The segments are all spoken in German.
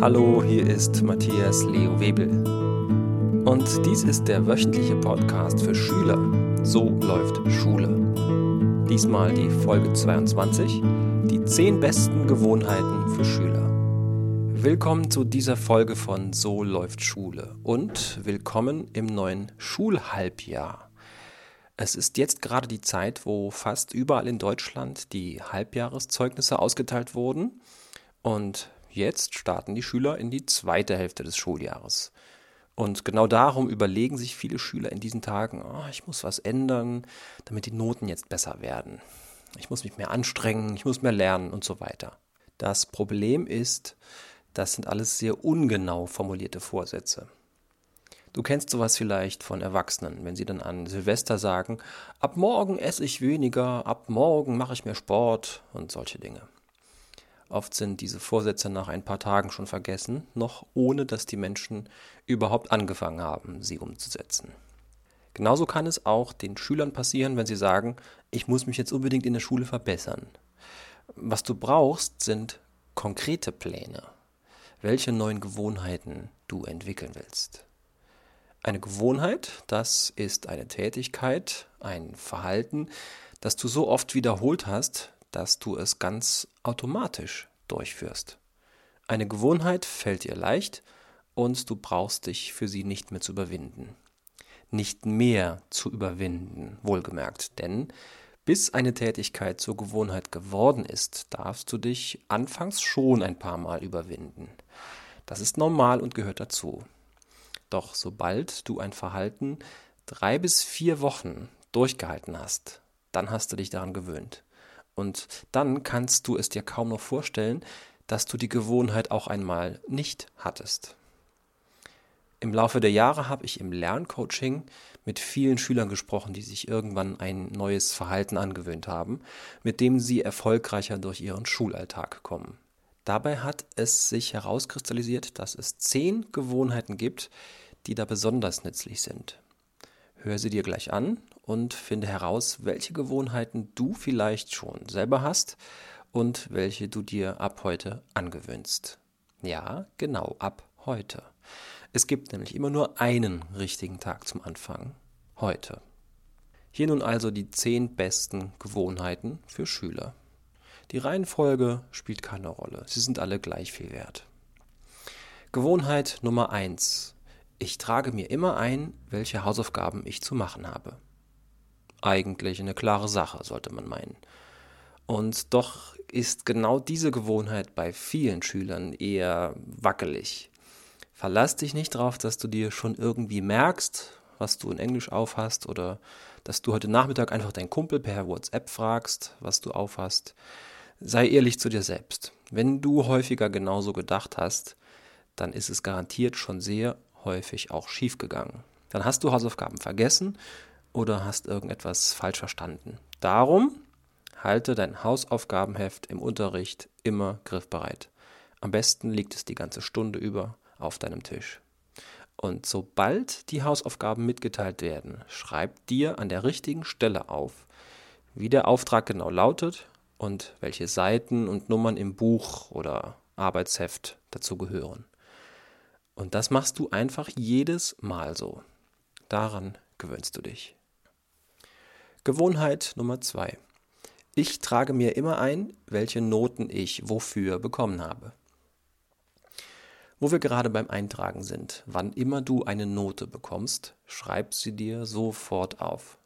Hallo, hier ist Matthias Leo Webel. Und dies ist der wöchentliche Podcast für Schüler. So läuft Schule. Diesmal die Folge 22, die 10 besten Gewohnheiten für Schüler. Willkommen zu dieser Folge von So läuft Schule und willkommen im neuen Schulhalbjahr. Es ist jetzt gerade die Zeit, wo fast überall in Deutschland die Halbjahreszeugnisse ausgeteilt wurden und jetzt starten die Schüler in die zweite Hälfte des Schuljahres. Und genau darum überlegen sich viele Schüler in diesen Tagen, oh, ich muss was ändern, damit die Noten jetzt besser werden. Ich muss mich mehr anstrengen, ich muss mehr lernen und so weiter. Das Problem ist, das sind alles sehr ungenau formulierte Vorsätze. Du kennst sowas vielleicht von Erwachsenen, wenn sie dann an Silvester sagen, ab morgen esse ich weniger, ab morgen mache ich mehr Sport und solche Dinge. Oft sind diese Vorsätze nach ein paar Tagen schon vergessen, noch ohne dass die Menschen überhaupt angefangen haben, sie umzusetzen. Genauso kann es auch den Schülern passieren, wenn sie sagen, ich muss mich jetzt unbedingt in der Schule verbessern. Was du brauchst, sind konkrete Pläne welche neuen Gewohnheiten du entwickeln willst. Eine Gewohnheit, das ist eine Tätigkeit, ein Verhalten, das du so oft wiederholt hast, dass du es ganz automatisch durchführst. Eine Gewohnheit fällt dir leicht und du brauchst dich für sie nicht mehr zu überwinden. Nicht mehr zu überwinden, wohlgemerkt, denn bis eine Tätigkeit zur Gewohnheit geworden ist, darfst du dich anfangs schon ein paar Mal überwinden. Das ist normal und gehört dazu. Doch sobald du ein Verhalten drei bis vier Wochen durchgehalten hast, dann hast du dich daran gewöhnt. Und dann kannst du es dir kaum noch vorstellen, dass du die Gewohnheit auch einmal nicht hattest. Im Laufe der Jahre habe ich im Lerncoaching mit vielen Schülern gesprochen, die sich irgendwann ein neues Verhalten angewöhnt haben, mit dem sie erfolgreicher durch ihren Schulalltag kommen. Dabei hat es sich herauskristallisiert, dass es zehn Gewohnheiten gibt, die da besonders nützlich sind. Hör sie dir gleich an und finde heraus, welche Gewohnheiten du vielleicht schon selber hast und welche du dir ab heute angewöhnst. Ja, genau, ab heute. Es gibt nämlich immer nur einen richtigen Tag zum Anfang. Heute. Hier nun also die zehn besten Gewohnheiten für Schüler. Die Reihenfolge spielt keine Rolle. Sie sind alle gleich viel wert. Gewohnheit Nummer eins: Ich trage mir immer ein, welche Hausaufgaben ich zu machen habe. Eigentlich eine klare Sache, sollte man meinen. Und doch ist genau diese Gewohnheit bei vielen Schülern eher wackelig. Verlass dich nicht darauf, dass du dir schon irgendwie merkst, was du in Englisch aufhast oder dass du heute Nachmittag einfach deinen Kumpel per WhatsApp fragst, was du aufhast. Sei ehrlich zu dir selbst. Wenn du häufiger genauso gedacht hast, dann ist es garantiert schon sehr häufig auch schiefgegangen. Dann hast du Hausaufgaben vergessen oder hast irgendetwas falsch verstanden. Darum halte dein Hausaufgabenheft im Unterricht immer griffbereit. Am besten liegt es die ganze Stunde über auf deinem Tisch. Und sobald die Hausaufgaben mitgeteilt werden, schreib dir an der richtigen Stelle auf, wie der Auftrag genau lautet und welche Seiten und Nummern im Buch oder Arbeitsheft dazu gehören. Und das machst du einfach jedes Mal so. Daran gewöhnst du dich. Gewohnheit Nummer zwei. Ich trage mir immer ein, welche Noten ich wofür bekommen habe. Wo wir gerade beim Eintragen sind, wann immer du eine Note bekommst, schreib sie dir sofort auf.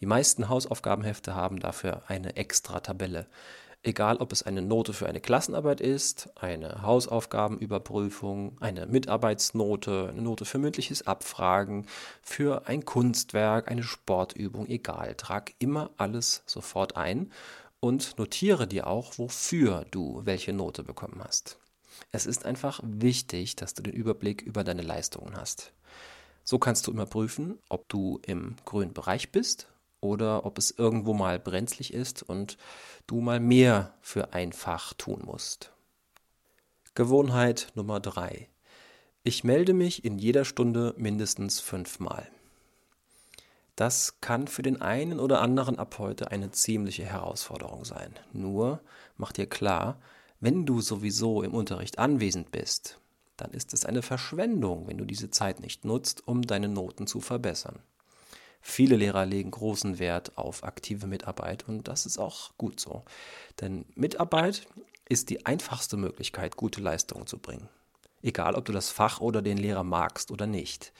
Die meisten Hausaufgabenhefte haben dafür eine extra Tabelle. Egal, ob es eine Note für eine Klassenarbeit ist, eine Hausaufgabenüberprüfung, eine Mitarbeitsnote, eine Note für mündliches Abfragen, für ein Kunstwerk, eine Sportübung, egal, trag immer alles sofort ein und notiere dir auch, wofür du welche Note bekommen hast. Es ist einfach wichtig, dass du den Überblick über deine Leistungen hast. So kannst du immer prüfen, ob du im grünen Bereich bist oder ob es irgendwo mal brenzlig ist und du mal mehr für ein Fach tun musst. Gewohnheit Nummer drei: Ich melde mich in jeder Stunde mindestens fünfmal. Das kann für den einen oder anderen ab heute eine ziemliche Herausforderung sein. Nur mach dir klar, Wenn du sowieso im Unterricht anwesend bist, dann ist es eine Verschwendung, wenn du diese Zeit nicht nutzt, um deine Noten zu verbessern. Viele Lehrer legen großen Wert auf aktive Mitarbeit und das ist auch gut so. Denn Mitarbeit ist die einfachste Möglichkeit, gute Leistungen zu bringen. Egal, ob du das Fach oder den Lehrer magst oder nicht.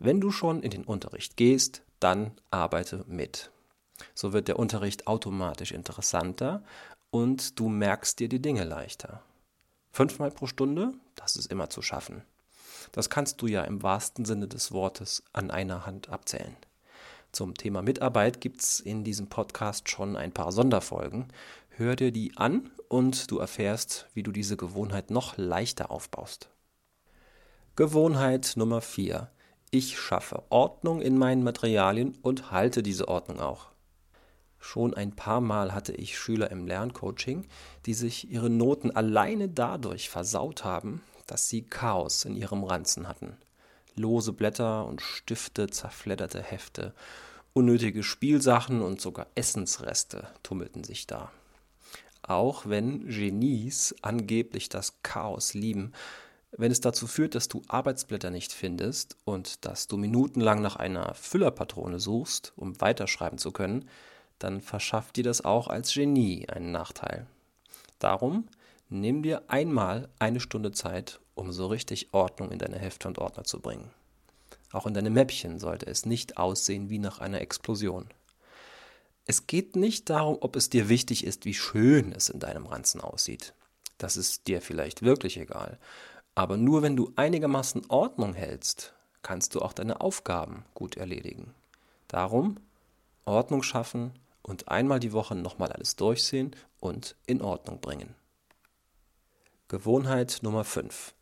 Wenn du schon in den Unterricht gehst, dann arbeite mit. So wird der Unterricht automatisch interessanter und du merkst dir die Dinge leichter. Fünfmal pro Stunde, das ist immer zu schaffen. Das kannst du ja im wahrsten Sinne des Wortes an einer Hand abzählen. Zum Thema Mitarbeit gibt es in diesem Podcast schon ein paar Sonderfolgen. Hör dir die an und du erfährst, wie du diese Gewohnheit noch leichter aufbaust. Gewohnheit Nummer 4. Ich schaffe Ordnung in meinen Materialien und halte diese Ordnung auch. Schon ein paar Mal hatte ich Schüler im Lerncoaching, die sich ihre Noten alleine dadurch versaut haben, dass sie Chaos in ihrem Ranzen hatten lose Blätter und Stifte, zerfledderte Hefte, unnötige Spielsachen und sogar Essensreste tummelten sich da. Auch wenn Genies angeblich das Chaos lieben, wenn es dazu führt, dass du Arbeitsblätter nicht findest und dass du minutenlang nach einer Füllerpatrone suchst, um weiterschreiben zu können, dann verschafft dir das auch als Genie einen Nachteil. Darum nimm dir einmal eine Stunde Zeit, um so richtig Ordnung in deine Hefte und Ordner zu bringen. Auch in deinem Mäppchen sollte es nicht aussehen wie nach einer Explosion. Es geht nicht darum, ob es dir wichtig ist, wie schön es in deinem Ranzen aussieht. Das ist dir vielleicht wirklich egal. Aber nur wenn du einigermaßen Ordnung hältst, kannst du auch deine Aufgaben gut erledigen. Darum Ordnung schaffen und einmal die Woche nochmal alles durchsehen und in Ordnung bringen. Gewohnheit Nummer 5.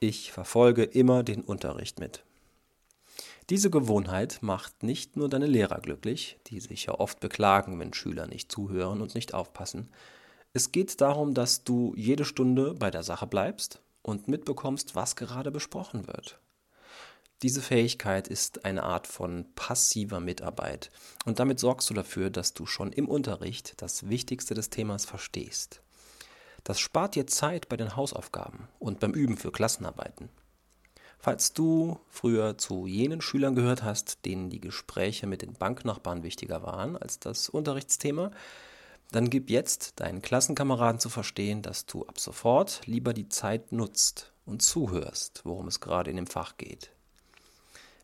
Ich verfolge immer den Unterricht mit. Diese Gewohnheit macht nicht nur deine Lehrer glücklich, die sich ja oft beklagen, wenn Schüler nicht zuhören und nicht aufpassen. Es geht darum, dass du jede Stunde bei der Sache bleibst und mitbekommst, was gerade besprochen wird. Diese Fähigkeit ist eine Art von passiver Mitarbeit und damit sorgst du dafür, dass du schon im Unterricht das Wichtigste des Themas verstehst. Das spart dir Zeit bei den Hausaufgaben und beim Üben für Klassenarbeiten. Falls du früher zu jenen Schülern gehört hast, denen die Gespräche mit den Banknachbarn wichtiger waren als das Unterrichtsthema, dann gib jetzt deinen Klassenkameraden zu verstehen, dass du ab sofort lieber die Zeit nutzt und zuhörst, worum es gerade in dem Fach geht.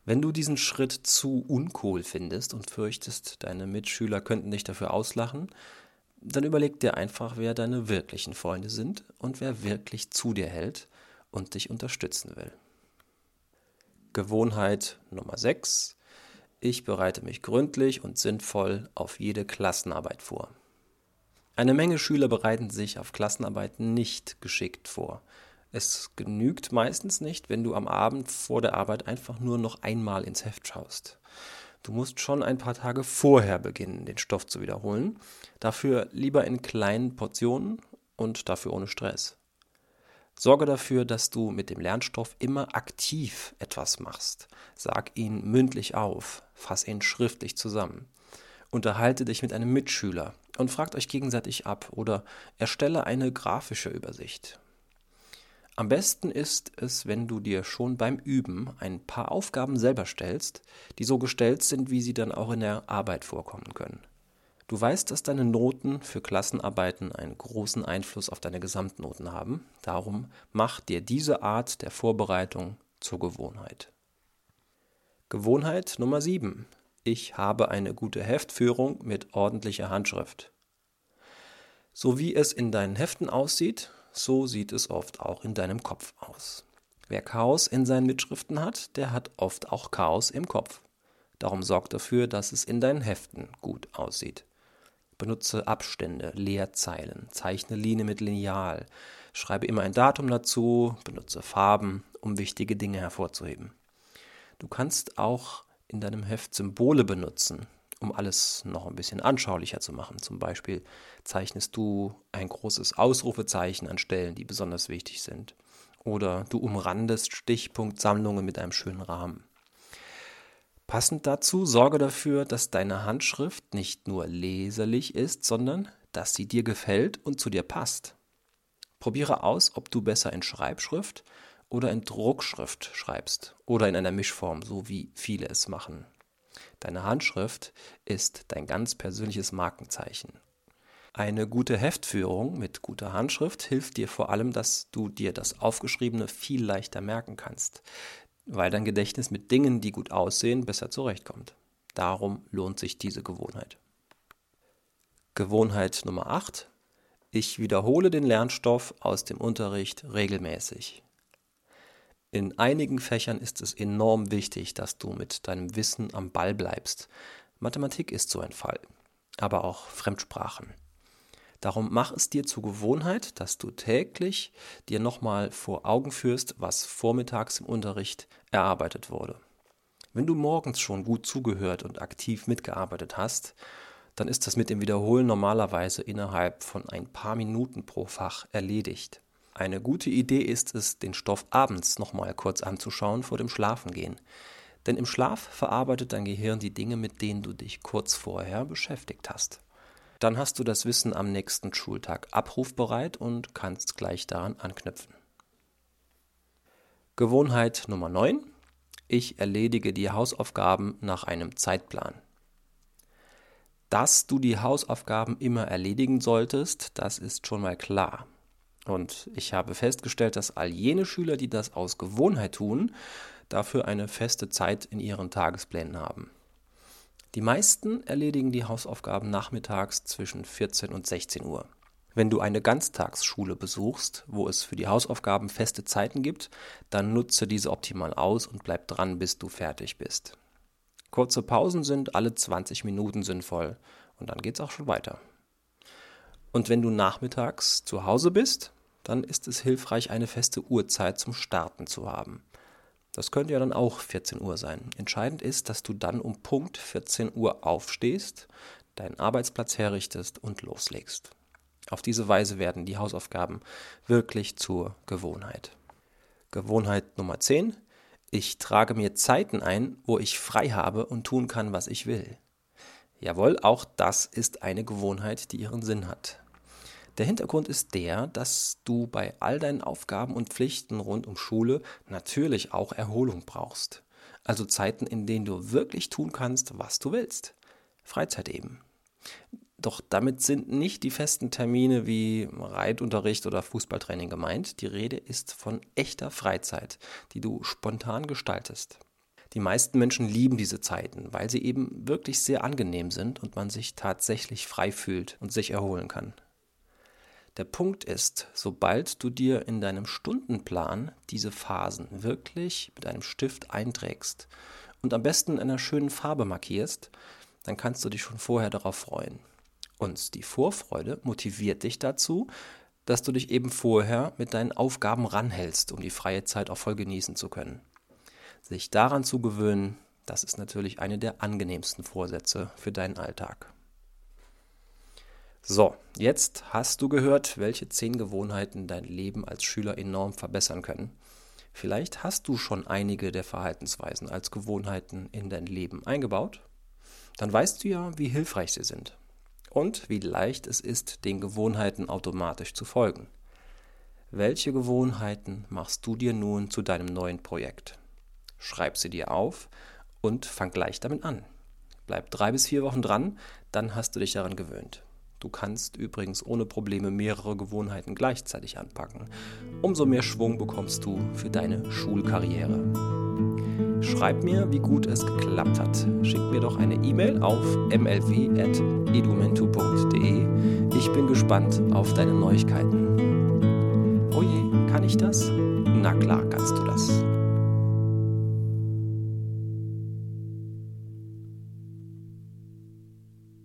Wenn du diesen Schritt zu uncool findest und fürchtest, deine Mitschüler könnten dich dafür auslachen, dann überleg dir einfach, wer deine wirklichen Freunde sind und wer wirklich zu dir hält und dich unterstützen will. Gewohnheit Nummer 6. Ich bereite mich gründlich und sinnvoll auf jede Klassenarbeit vor. Eine Menge Schüler bereiten sich auf Klassenarbeiten nicht geschickt vor. Es genügt meistens nicht, wenn du am Abend vor der Arbeit einfach nur noch einmal ins Heft schaust. Du musst schon ein paar Tage vorher beginnen, den Stoff zu wiederholen. Dafür lieber in kleinen Portionen und dafür ohne Stress. Sorge dafür, dass du mit dem Lernstoff immer aktiv etwas machst. Sag ihn mündlich auf, fass ihn schriftlich zusammen. Unterhalte dich mit einem Mitschüler und fragt euch gegenseitig ab oder erstelle eine grafische Übersicht. Am besten ist es, wenn du dir schon beim Üben ein paar Aufgaben selber stellst, die so gestellt sind, wie sie dann auch in der Arbeit vorkommen können. Du weißt, dass deine Noten für Klassenarbeiten einen großen Einfluss auf deine Gesamtnoten haben, darum mach dir diese Art der Vorbereitung zur Gewohnheit. Gewohnheit Nummer 7. Ich habe eine gute Heftführung mit ordentlicher Handschrift. So wie es in deinen Heften aussieht, so sieht es oft auch in deinem Kopf aus. Wer Chaos in seinen Mitschriften hat, der hat oft auch Chaos im Kopf. Darum sorg dafür, dass es in deinen Heften gut aussieht. Benutze Abstände, Leerzeilen, zeichne Linie mit Lineal, schreibe immer ein Datum dazu, benutze Farben, um wichtige Dinge hervorzuheben. Du kannst auch in deinem Heft Symbole benutzen, um alles noch ein bisschen anschaulicher zu machen. Zum Beispiel zeichnest du ein großes Ausrufezeichen an Stellen, die besonders wichtig sind. Oder du umrandest Stichpunktsammlungen mit einem schönen Rahmen. Passend dazu sorge dafür, dass deine Handschrift nicht nur leserlich ist, sondern dass sie dir gefällt und zu dir passt. Probiere aus, ob du besser in Schreibschrift oder in Druckschrift schreibst oder in einer Mischform, so wie viele es machen. Deine Handschrift ist dein ganz persönliches Markenzeichen. Eine gute Heftführung mit guter Handschrift hilft dir vor allem, dass du dir das Aufgeschriebene viel leichter merken kannst, weil dein Gedächtnis mit Dingen, die gut aussehen, besser zurechtkommt. Darum lohnt sich diese Gewohnheit. Gewohnheit Nummer 8. Ich wiederhole den Lernstoff aus dem Unterricht regelmäßig. In einigen Fächern ist es enorm wichtig, dass du mit deinem Wissen am Ball bleibst. Mathematik ist so ein Fall, aber auch Fremdsprachen. Darum mach es dir zur Gewohnheit, dass du täglich dir nochmal vor Augen führst, was vormittags im Unterricht erarbeitet wurde. Wenn du morgens schon gut zugehört und aktiv mitgearbeitet hast, dann ist das mit dem Wiederholen normalerweise innerhalb von ein paar Minuten pro Fach erledigt. Eine gute Idee ist es, den Stoff abends nochmal kurz anzuschauen vor dem Schlafengehen. Denn im Schlaf verarbeitet dein Gehirn die Dinge, mit denen du dich kurz vorher beschäftigt hast. Dann hast du das Wissen am nächsten Schultag abrufbereit und kannst gleich daran anknüpfen. Gewohnheit Nummer 9. Ich erledige die Hausaufgaben nach einem Zeitplan. Dass du die Hausaufgaben immer erledigen solltest, das ist schon mal klar. Und ich habe festgestellt, dass all jene Schüler, die das aus Gewohnheit tun, dafür eine feste Zeit in ihren Tagesplänen haben. Die meisten erledigen die Hausaufgaben nachmittags zwischen 14 und 16 Uhr. Wenn du eine Ganztagsschule besuchst, wo es für die Hausaufgaben feste Zeiten gibt, dann nutze diese optimal aus und bleib dran, bis du fertig bist. Kurze Pausen sind alle 20 Minuten sinnvoll und dann geht's auch schon weiter. Und wenn du nachmittags zu Hause bist, dann ist es hilfreich, eine feste Uhrzeit zum Starten zu haben. Das könnte ja dann auch 14 Uhr sein. Entscheidend ist, dass du dann um Punkt 14 Uhr aufstehst, deinen Arbeitsplatz herrichtest und loslegst. Auf diese Weise werden die Hausaufgaben wirklich zur Gewohnheit. Gewohnheit Nummer 10. Ich trage mir Zeiten ein, wo ich frei habe und tun kann, was ich will. Jawohl, auch das ist eine Gewohnheit, die ihren Sinn hat. Der Hintergrund ist der, dass du bei all deinen Aufgaben und Pflichten rund um Schule natürlich auch Erholung brauchst. Also Zeiten, in denen du wirklich tun kannst, was du willst. Freizeit eben. Doch damit sind nicht die festen Termine wie Reitunterricht oder Fußballtraining gemeint. Die Rede ist von echter Freizeit, die du spontan gestaltest. Die meisten Menschen lieben diese Zeiten, weil sie eben wirklich sehr angenehm sind und man sich tatsächlich frei fühlt und sich erholen kann. Der Punkt ist, sobald du dir in deinem Stundenplan diese Phasen wirklich mit einem Stift einträgst und am besten in einer schönen Farbe markierst, dann kannst du dich schon vorher darauf freuen. Und die Vorfreude motiviert dich dazu, dass du dich eben vorher mit deinen Aufgaben ranhältst, um die freie Zeit auch voll genießen zu können. Sich daran zu gewöhnen, das ist natürlich eine der angenehmsten Vorsätze für deinen Alltag. So, jetzt hast du gehört, welche zehn Gewohnheiten dein Leben als Schüler enorm verbessern können. Vielleicht hast du schon einige der Verhaltensweisen als Gewohnheiten in dein Leben eingebaut. Dann weißt du ja, wie hilfreich sie sind und wie leicht es ist, den Gewohnheiten automatisch zu folgen. Welche Gewohnheiten machst du dir nun zu deinem neuen Projekt? Schreib sie dir auf und fang gleich damit an. Bleib drei bis vier Wochen dran, dann hast du dich daran gewöhnt. Du kannst übrigens ohne Probleme mehrere Gewohnheiten gleichzeitig anpacken. Umso mehr Schwung bekommst du für deine Schulkarriere. Schreib mir, wie gut es geklappt hat. Schick mir doch eine E-Mail auf mlw.edumentu.de. Ich bin gespannt auf deine Neuigkeiten. Oje, kann ich das? Na klar kannst du das.